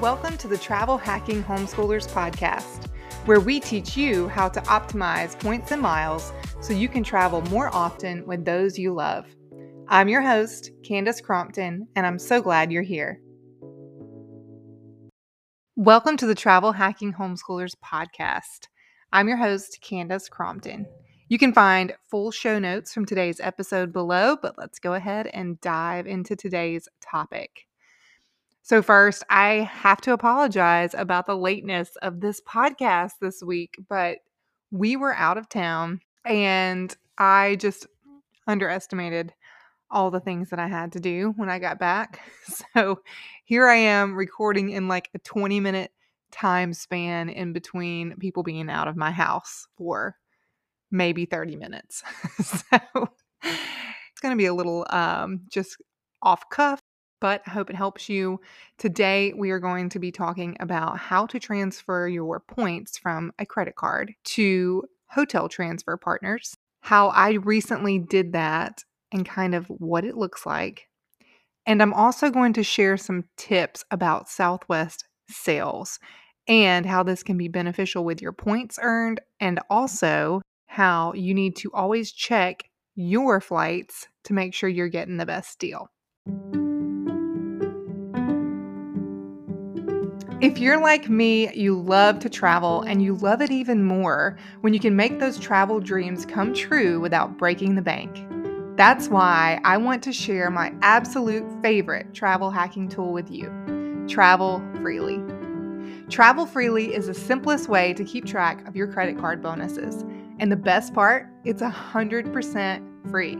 Welcome to the Travel Hacking Homeschoolers Podcast, where we teach you how to optimize points and miles so you can travel more often with those you love. I'm your host, Candace Crompton, and I'm so glad you're here. Welcome to the Travel Hacking Homeschoolers Podcast. I'm your host, Candace Crompton. You can find full show notes from today's episode below, but let's go ahead and dive into today's topic. So, first, I have to apologize about the lateness of this podcast this week, but we were out of town and I just underestimated all the things that I had to do when I got back. So, here I am recording in like a 20 minute time span in between people being out of my house for maybe 30 minutes. so, it's going to be a little um, just off cuff but I hope it helps you. Today, we are going to be talking about how to transfer your points from a credit card to hotel transfer partners, how I recently did that, and kind of what it looks like. And I'm also going to share some tips about Southwest sales and how this can be beneficial with your points earned, and also how you need to always check your flights to make sure you're getting the best deal. If you're like me, you love to travel and you love it even more when you can make those travel dreams come true without breaking the bank. That's why I want to share my absolute favorite travel hacking tool with you Travel Freely. Travel Freely is the simplest way to keep track of your credit card bonuses. And the best part, it's 100% free.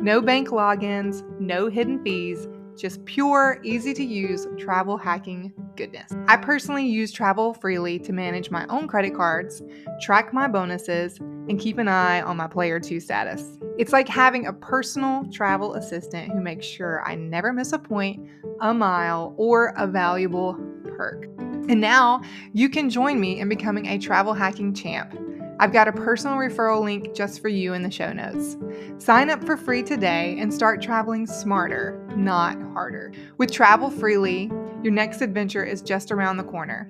No bank logins, no hidden fees just pure, easy to use travel hacking goodness. I personally use Travel Freely to manage my own credit cards, track my bonuses, and keep an eye on my Player 2 status. It's like having a personal travel assistant who makes sure I never miss a point, a mile, or a valuable perk. And now you can join me in becoming a travel hacking champ. I've got a personal referral link just for you in the show notes. Sign up for free today and start traveling smarter, not harder. With Travel Freely, your next adventure is just around the corner.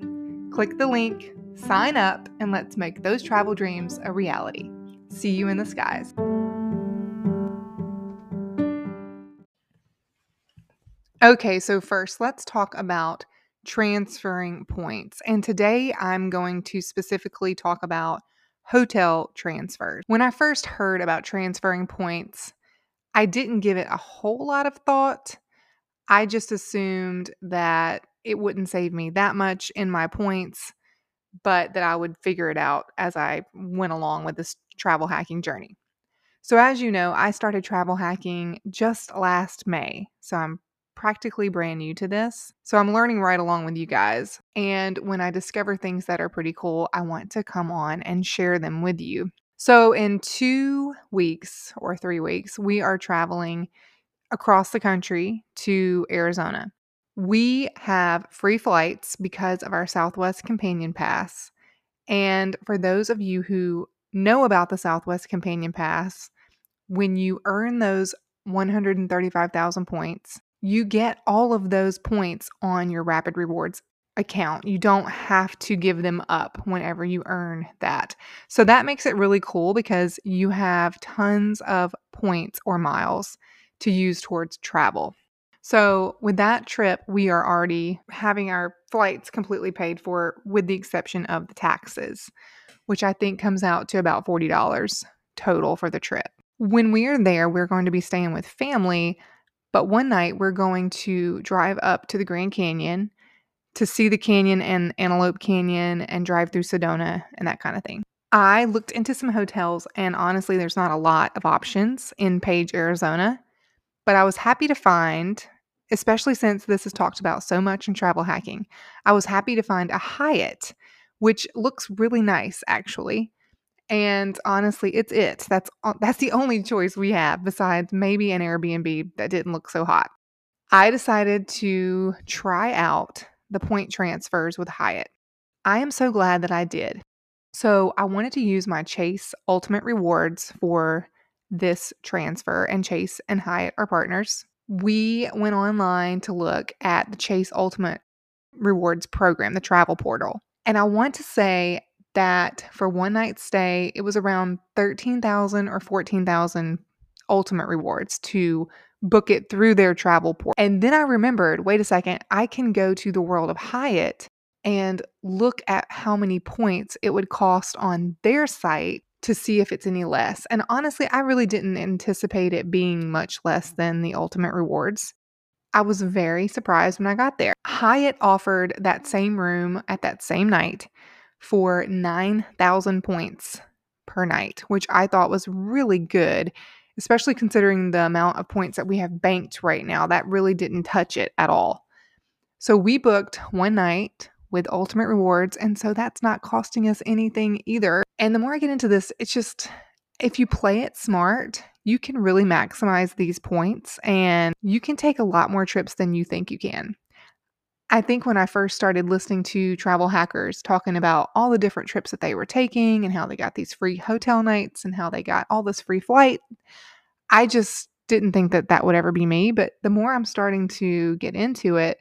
Click the link, sign up, and let's make those travel dreams a reality. See you in the skies. Okay, so first, let's talk about transferring points. And today I'm going to specifically talk about hotel transfers. When I first heard about transferring points, I didn't give it a whole lot of thought. I just assumed that it wouldn't save me that much in my points, but that I would figure it out as I went along with this travel hacking journey. So, as you know, I started travel hacking just last May. So, I'm practically brand new to this. So I'm learning right along with you guys. And when I discover things that are pretty cool, I want to come on and share them with you. So in two weeks or three weeks, we are traveling across the country to Arizona. We have free flights because of our Southwest Companion Pass. And for those of you who know about the Southwest Companion Pass, when you earn those 135,000 points, you get all of those points on your Rapid Rewards account. You don't have to give them up whenever you earn that. So that makes it really cool because you have tons of points or miles to use towards travel. So, with that trip, we are already having our flights completely paid for, with the exception of the taxes, which I think comes out to about $40 total for the trip. When we are there, we're going to be staying with family but one night we're going to drive up to the Grand Canyon to see the canyon and Antelope Canyon and drive through Sedona and that kind of thing. I looked into some hotels and honestly, there's not a lot of options in Page, Arizona, but I was happy to find, especially since this is talked about so much in travel hacking, I was happy to find a Hyatt, which looks really nice actually. And honestly, it's it. That's that's the only choice we have besides maybe an Airbnb that didn't look so hot. I decided to try out the point transfers with Hyatt. I am so glad that I did. So, I wanted to use my Chase Ultimate Rewards for this transfer, and Chase and Hyatt are partners. We went online to look at the Chase Ultimate Rewards program, the travel portal. And I want to say that for one night stay, it was around 13,000 or 14,000 ultimate rewards to book it through their travel portal. And then I remembered, wait a second, I can go to the World of Hyatt and look at how many points it would cost on their site to see if it's any less. And honestly, I really didn't anticipate it being much less than the ultimate rewards. I was very surprised when I got there. Hyatt offered that same room at that same night for 9,000 points per night, which I thought was really good, especially considering the amount of points that we have banked right now. That really didn't touch it at all. So we booked one night with ultimate rewards, and so that's not costing us anything either. And the more I get into this, it's just if you play it smart, you can really maximize these points and you can take a lot more trips than you think you can. I think when I first started listening to travel hackers talking about all the different trips that they were taking and how they got these free hotel nights and how they got all this free flight, I just didn't think that that would ever be me. But the more I'm starting to get into it,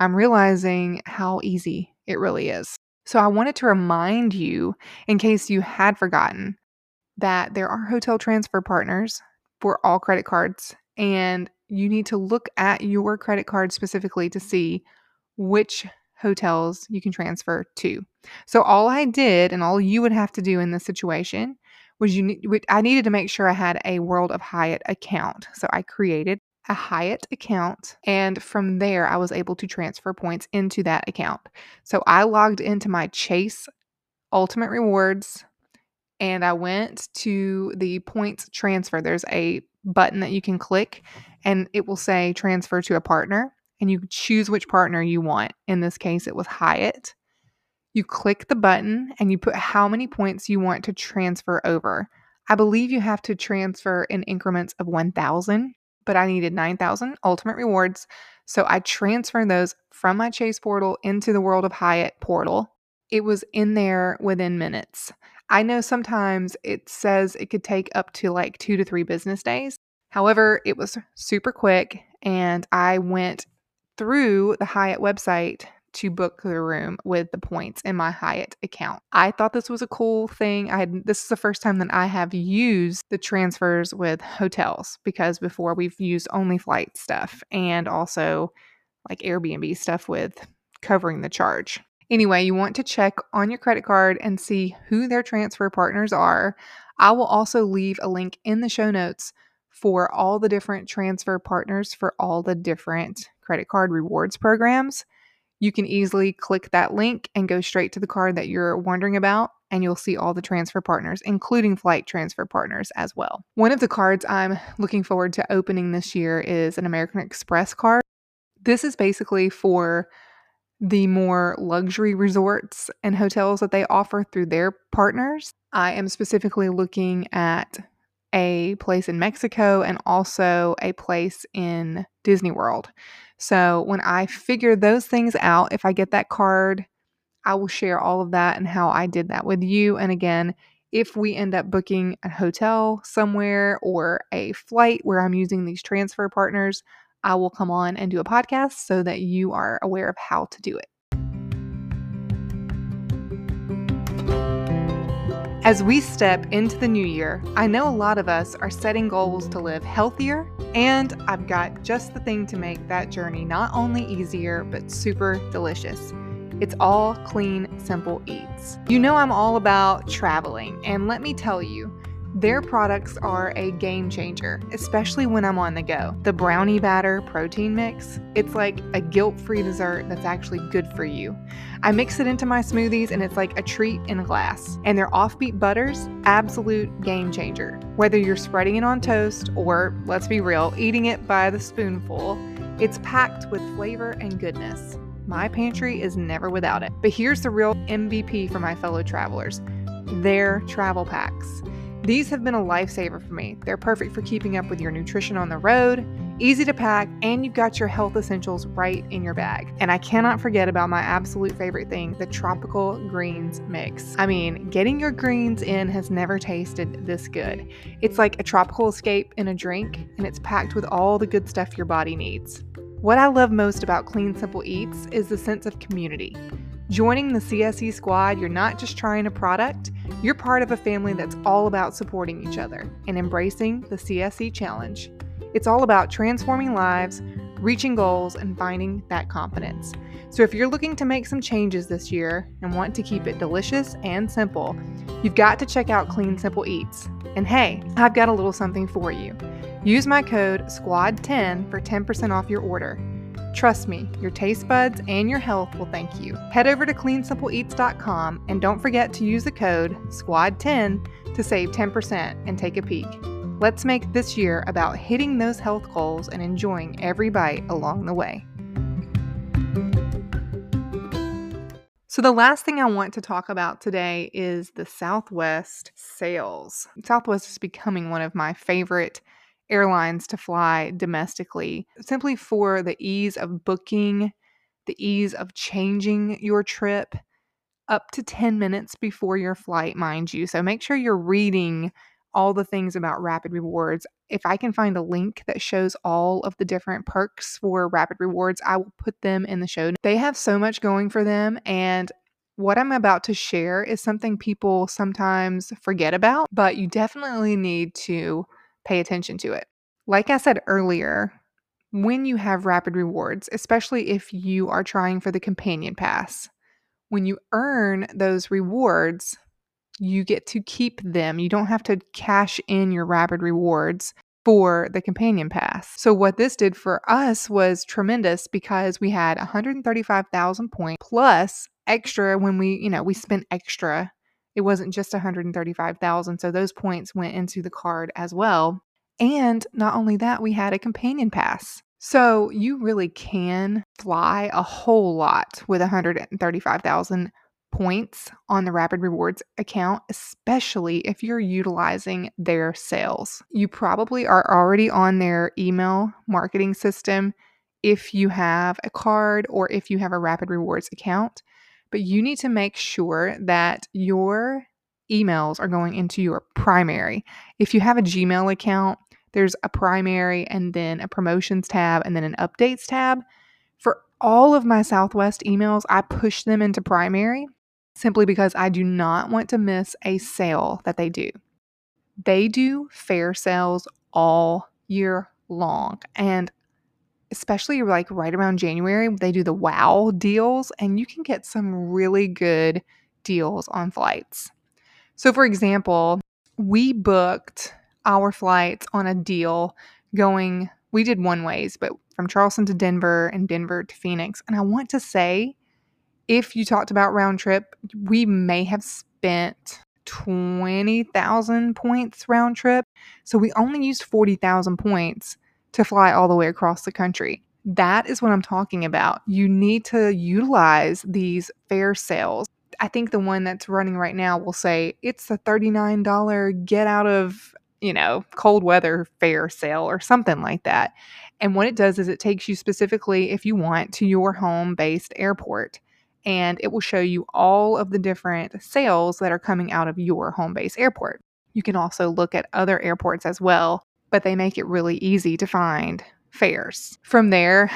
I'm realizing how easy it really is. So I wanted to remind you, in case you had forgotten, that there are hotel transfer partners for all credit cards, and you need to look at your credit card specifically to see which hotels you can transfer to. So all I did and all you would have to do in this situation was you I needed to make sure I had a World of Hyatt account. So I created a Hyatt account and from there I was able to transfer points into that account. So I logged into my Chase Ultimate Rewards and I went to the points transfer. There's a button that you can click and it will say transfer to a partner and you choose which partner you want. In this case, it was Hyatt. You click the button and you put how many points you want to transfer over. I believe you have to transfer in increments of 1,000, but I needed 9,000 ultimate rewards. So I transferred those from my Chase portal into the World of Hyatt portal. It was in there within minutes. I know sometimes it says it could take up to like two to three business days. However, it was super quick and I went through the Hyatt website to book the room with the points in my Hyatt account. I thought this was a cool thing. I had this is the first time that I have used the transfers with hotels because before we've used only flight stuff and also like Airbnb stuff with covering the charge. Anyway, you want to check on your credit card and see who their transfer partners are. I will also leave a link in the show notes for all the different transfer partners for all the different credit card rewards programs. You can easily click that link and go straight to the card that you're wondering about, and you'll see all the transfer partners, including flight transfer partners as well. One of the cards I'm looking forward to opening this year is an American Express card. This is basically for the more luxury resorts and hotels that they offer through their partners. I am specifically looking at a place in Mexico and also a place in Disney World. So when I figure those things out, if I get that card, I will share all of that and how I did that with you. And again, if we end up booking a hotel somewhere or a flight where I'm using these transfer partners, I will come on and do a podcast so that you are aware of how to do it. As we step into the new year, I know a lot of us are setting goals to live healthier, and I've got just the thing to make that journey not only easier, but super delicious. It's all clean, simple eats. You know, I'm all about traveling, and let me tell you, their products are a game changer, especially when I'm on the go. The brownie batter protein mix, it's like a guilt free dessert that's actually good for you. I mix it into my smoothies and it's like a treat in a glass. And their offbeat butters, absolute game changer. Whether you're spreading it on toast or, let's be real, eating it by the spoonful, it's packed with flavor and goodness. My pantry is never without it. But here's the real MVP for my fellow travelers their travel packs. These have been a lifesaver for me. They're perfect for keeping up with your nutrition on the road, easy to pack, and you've got your health essentials right in your bag. And I cannot forget about my absolute favorite thing the tropical greens mix. I mean, getting your greens in has never tasted this good. It's like a tropical escape in a drink, and it's packed with all the good stuff your body needs. What I love most about Clean Simple Eats is the sense of community. Joining the CSE squad, you're not just trying a product, you're part of a family that's all about supporting each other and embracing the CSE challenge. It's all about transforming lives, reaching goals, and finding that confidence. So, if you're looking to make some changes this year and want to keep it delicious and simple, you've got to check out Clean Simple Eats. And hey, I've got a little something for you. Use my code SQUAD10 for 10% off your order. Trust me, your taste buds and your health will thank you. Head over to cleansimpleeats.com and don't forget to use the code SQUAD10 to save 10% and take a peek. Let's make this year about hitting those health goals and enjoying every bite along the way. So, the last thing I want to talk about today is the Southwest sales. Southwest is becoming one of my favorite airlines to fly domestically simply for the ease of booking, the ease of changing your trip up to 10 minutes before your flight, mind you. So make sure you're reading all the things about Rapid Rewards. If I can find a link that shows all of the different perks for Rapid Rewards, I will put them in the show. They have so much going for them, and what I'm about to share is something people sometimes forget about, but you definitely need to pay attention to it. Like I said earlier, when you have rapid rewards, especially if you are trying for the companion pass, when you earn those rewards, you get to keep them. You don't have to cash in your rapid rewards for the companion pass. So what this did for us was tremendous because we had 135,000 points plus extra when we, you know, we spent extra. It wasn't just 135,000, so those points went into the card as well. And not only that, we had a companion pass. So you really can fly a whole lot with 135,000 points on the Rapid Rewards account, especially if you're utilizing their sales. You probably are already on their email marketing system if you have a card or if you have a Rapid Rewards account, but you need to make sure that your emails are going into your primary. If you have a Gmail account, there's a primary and then a promotions tab and then an updates tab. For all of my Southwest emails, I push them into primary simply because I do not want to miss a sale that they do. They do fare sales all year long. And especially like right around January, they do the wow deals, and you can get some really good deals on flights. So, for example, we booked our flights on a deal going, we did one ways, but from Charleston to Denver and Denver to Phoenix. And I want to say if you talked about round trip, we may have spent 20,000 points round trip. So we only used 40,000 points to fly all the way across the country. That is what I'm talking about. You need to utilize these fare sales. I think the one that's running right now will say it's a $39 get out of, you know, cold weather fare sale or something like that. And what it does is it takes you specifically, if you want, to your home based airport and it will show you all of the different sales that are coming out of your home base airport. You can also look at other airports as well, but they make it really easy to find fares. From there,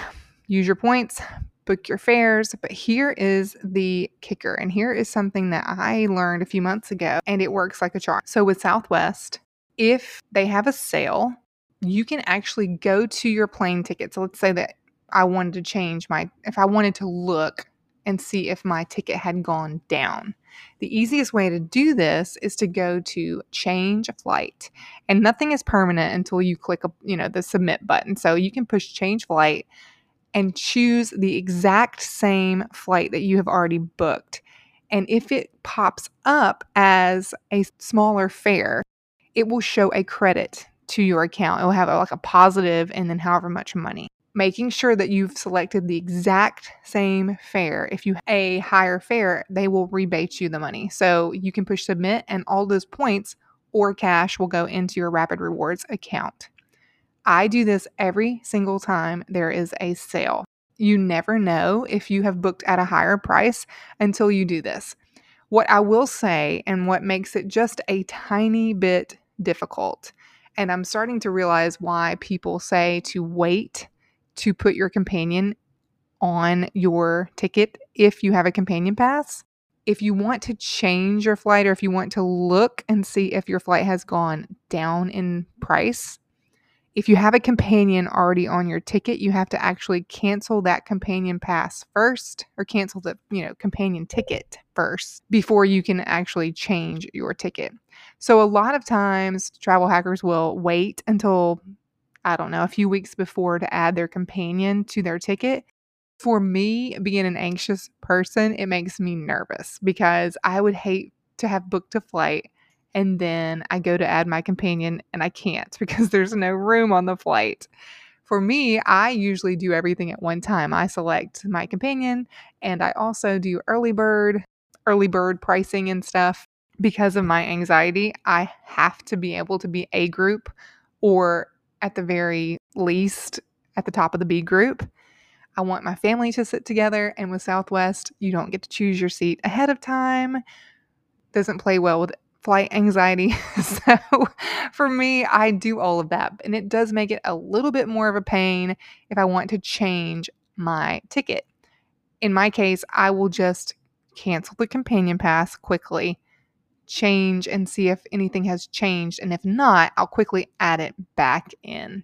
use your points, book your fares. But here is the kicker, and here is something that I learned a few months ago, and it works like a charm. So with Southwest, if they have a sale, you can actually go to your plane ticket. So let's say that I wanted to change my, if I wanted to look and see if my ticket had gone down. The easiest way to do this is to go to change flight. And nothing is permanent until you click you know, the submit button. So you can push change flight and choose the exact same flight that you have already booked. And if it pops up as a smaller fare, it will show a credit to your account. It will have like a positive and then however much money making sure that you've selected the exact same fare. If you a higher fare, they will rebate you the money. So you can push submit and all those points or cash will go into your Rapid Rewards account. I do this every single time there is a sale. You never know if you have booked at a higher price until you do this. What I will say, and what makes it just a tiny bit difficult, and I'm starting to realize why people say to wait to put your companion on your ticket if you have a companion pass. If you want to change your flight or if you want to look and see if your flight has gone down in price, if you have a companion already on your ticket, you have to actually cancel that companion pass first or cancel the, you know, companion ticket first before you can actually change your ticket. So a lot of times travel hackers will wait until I don't know, a few weeks before to add their companion to their ticket. For me, being an anxious person, it makes me nervous because I would hate to have booked a flight and then I go to add my companion and I can't because there's no room on the flight. For me, I usually do everything at one time. I select my companion and I also do early bird, early bird pricing and stuff. Because of my anxiety, I have to be able to be A group or at the very least at the top of the B group. I want my family to sit together, and with Southwest, you don't get to choose your seat ahead of time. Doesn't play well with flight anxiety. so for me, I do all of that. And it does make it a little bit more of a pain if I want to change my ticket. In my case, I will just cancel the companion pass quickly, change and see if anything has changed. And if not, I'll quickly add it back in.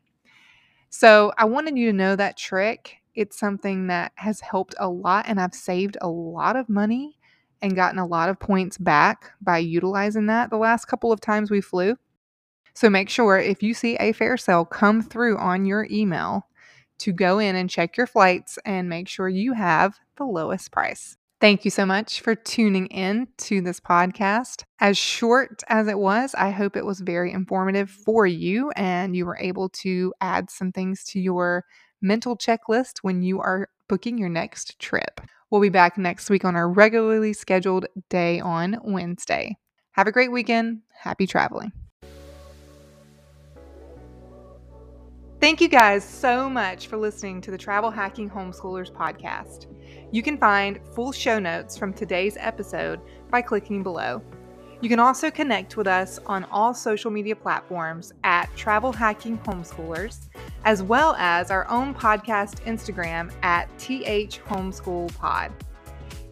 So I wanted you to know that trick. It's something that has helped a lot, and I've saved a lot of money and gotten a lot of points back by utilizing that the last couple of times we flew. So make sure if you see a fare sale come through on your email to go in and check your flights and make sure you have the lowest price. Thank you so much for tuning in to this podcast. As short as it was, I hope it was very informative for you and you were able to add some things to your mental checklist when you are booking your next trip. We'll be back next week on our regularly scheduled day on Wednesday. Have a great weekend. Happy traveling. Thank you guys so much for listening to the Travel Hacking Homeschoolers podcast. You can find full show notes from today's episode by clicking below. You can also connect with us on all social media platforms at Travel Hacking Homeschoolers, as well as our own podcast Instagram at TH Homeschool Pod.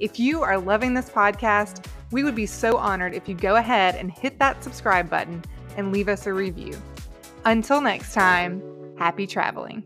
If you are loving this podcast, we would be so honored if you go ahead and hit that subscribe button and leave us a review. Until next time, happy traveling.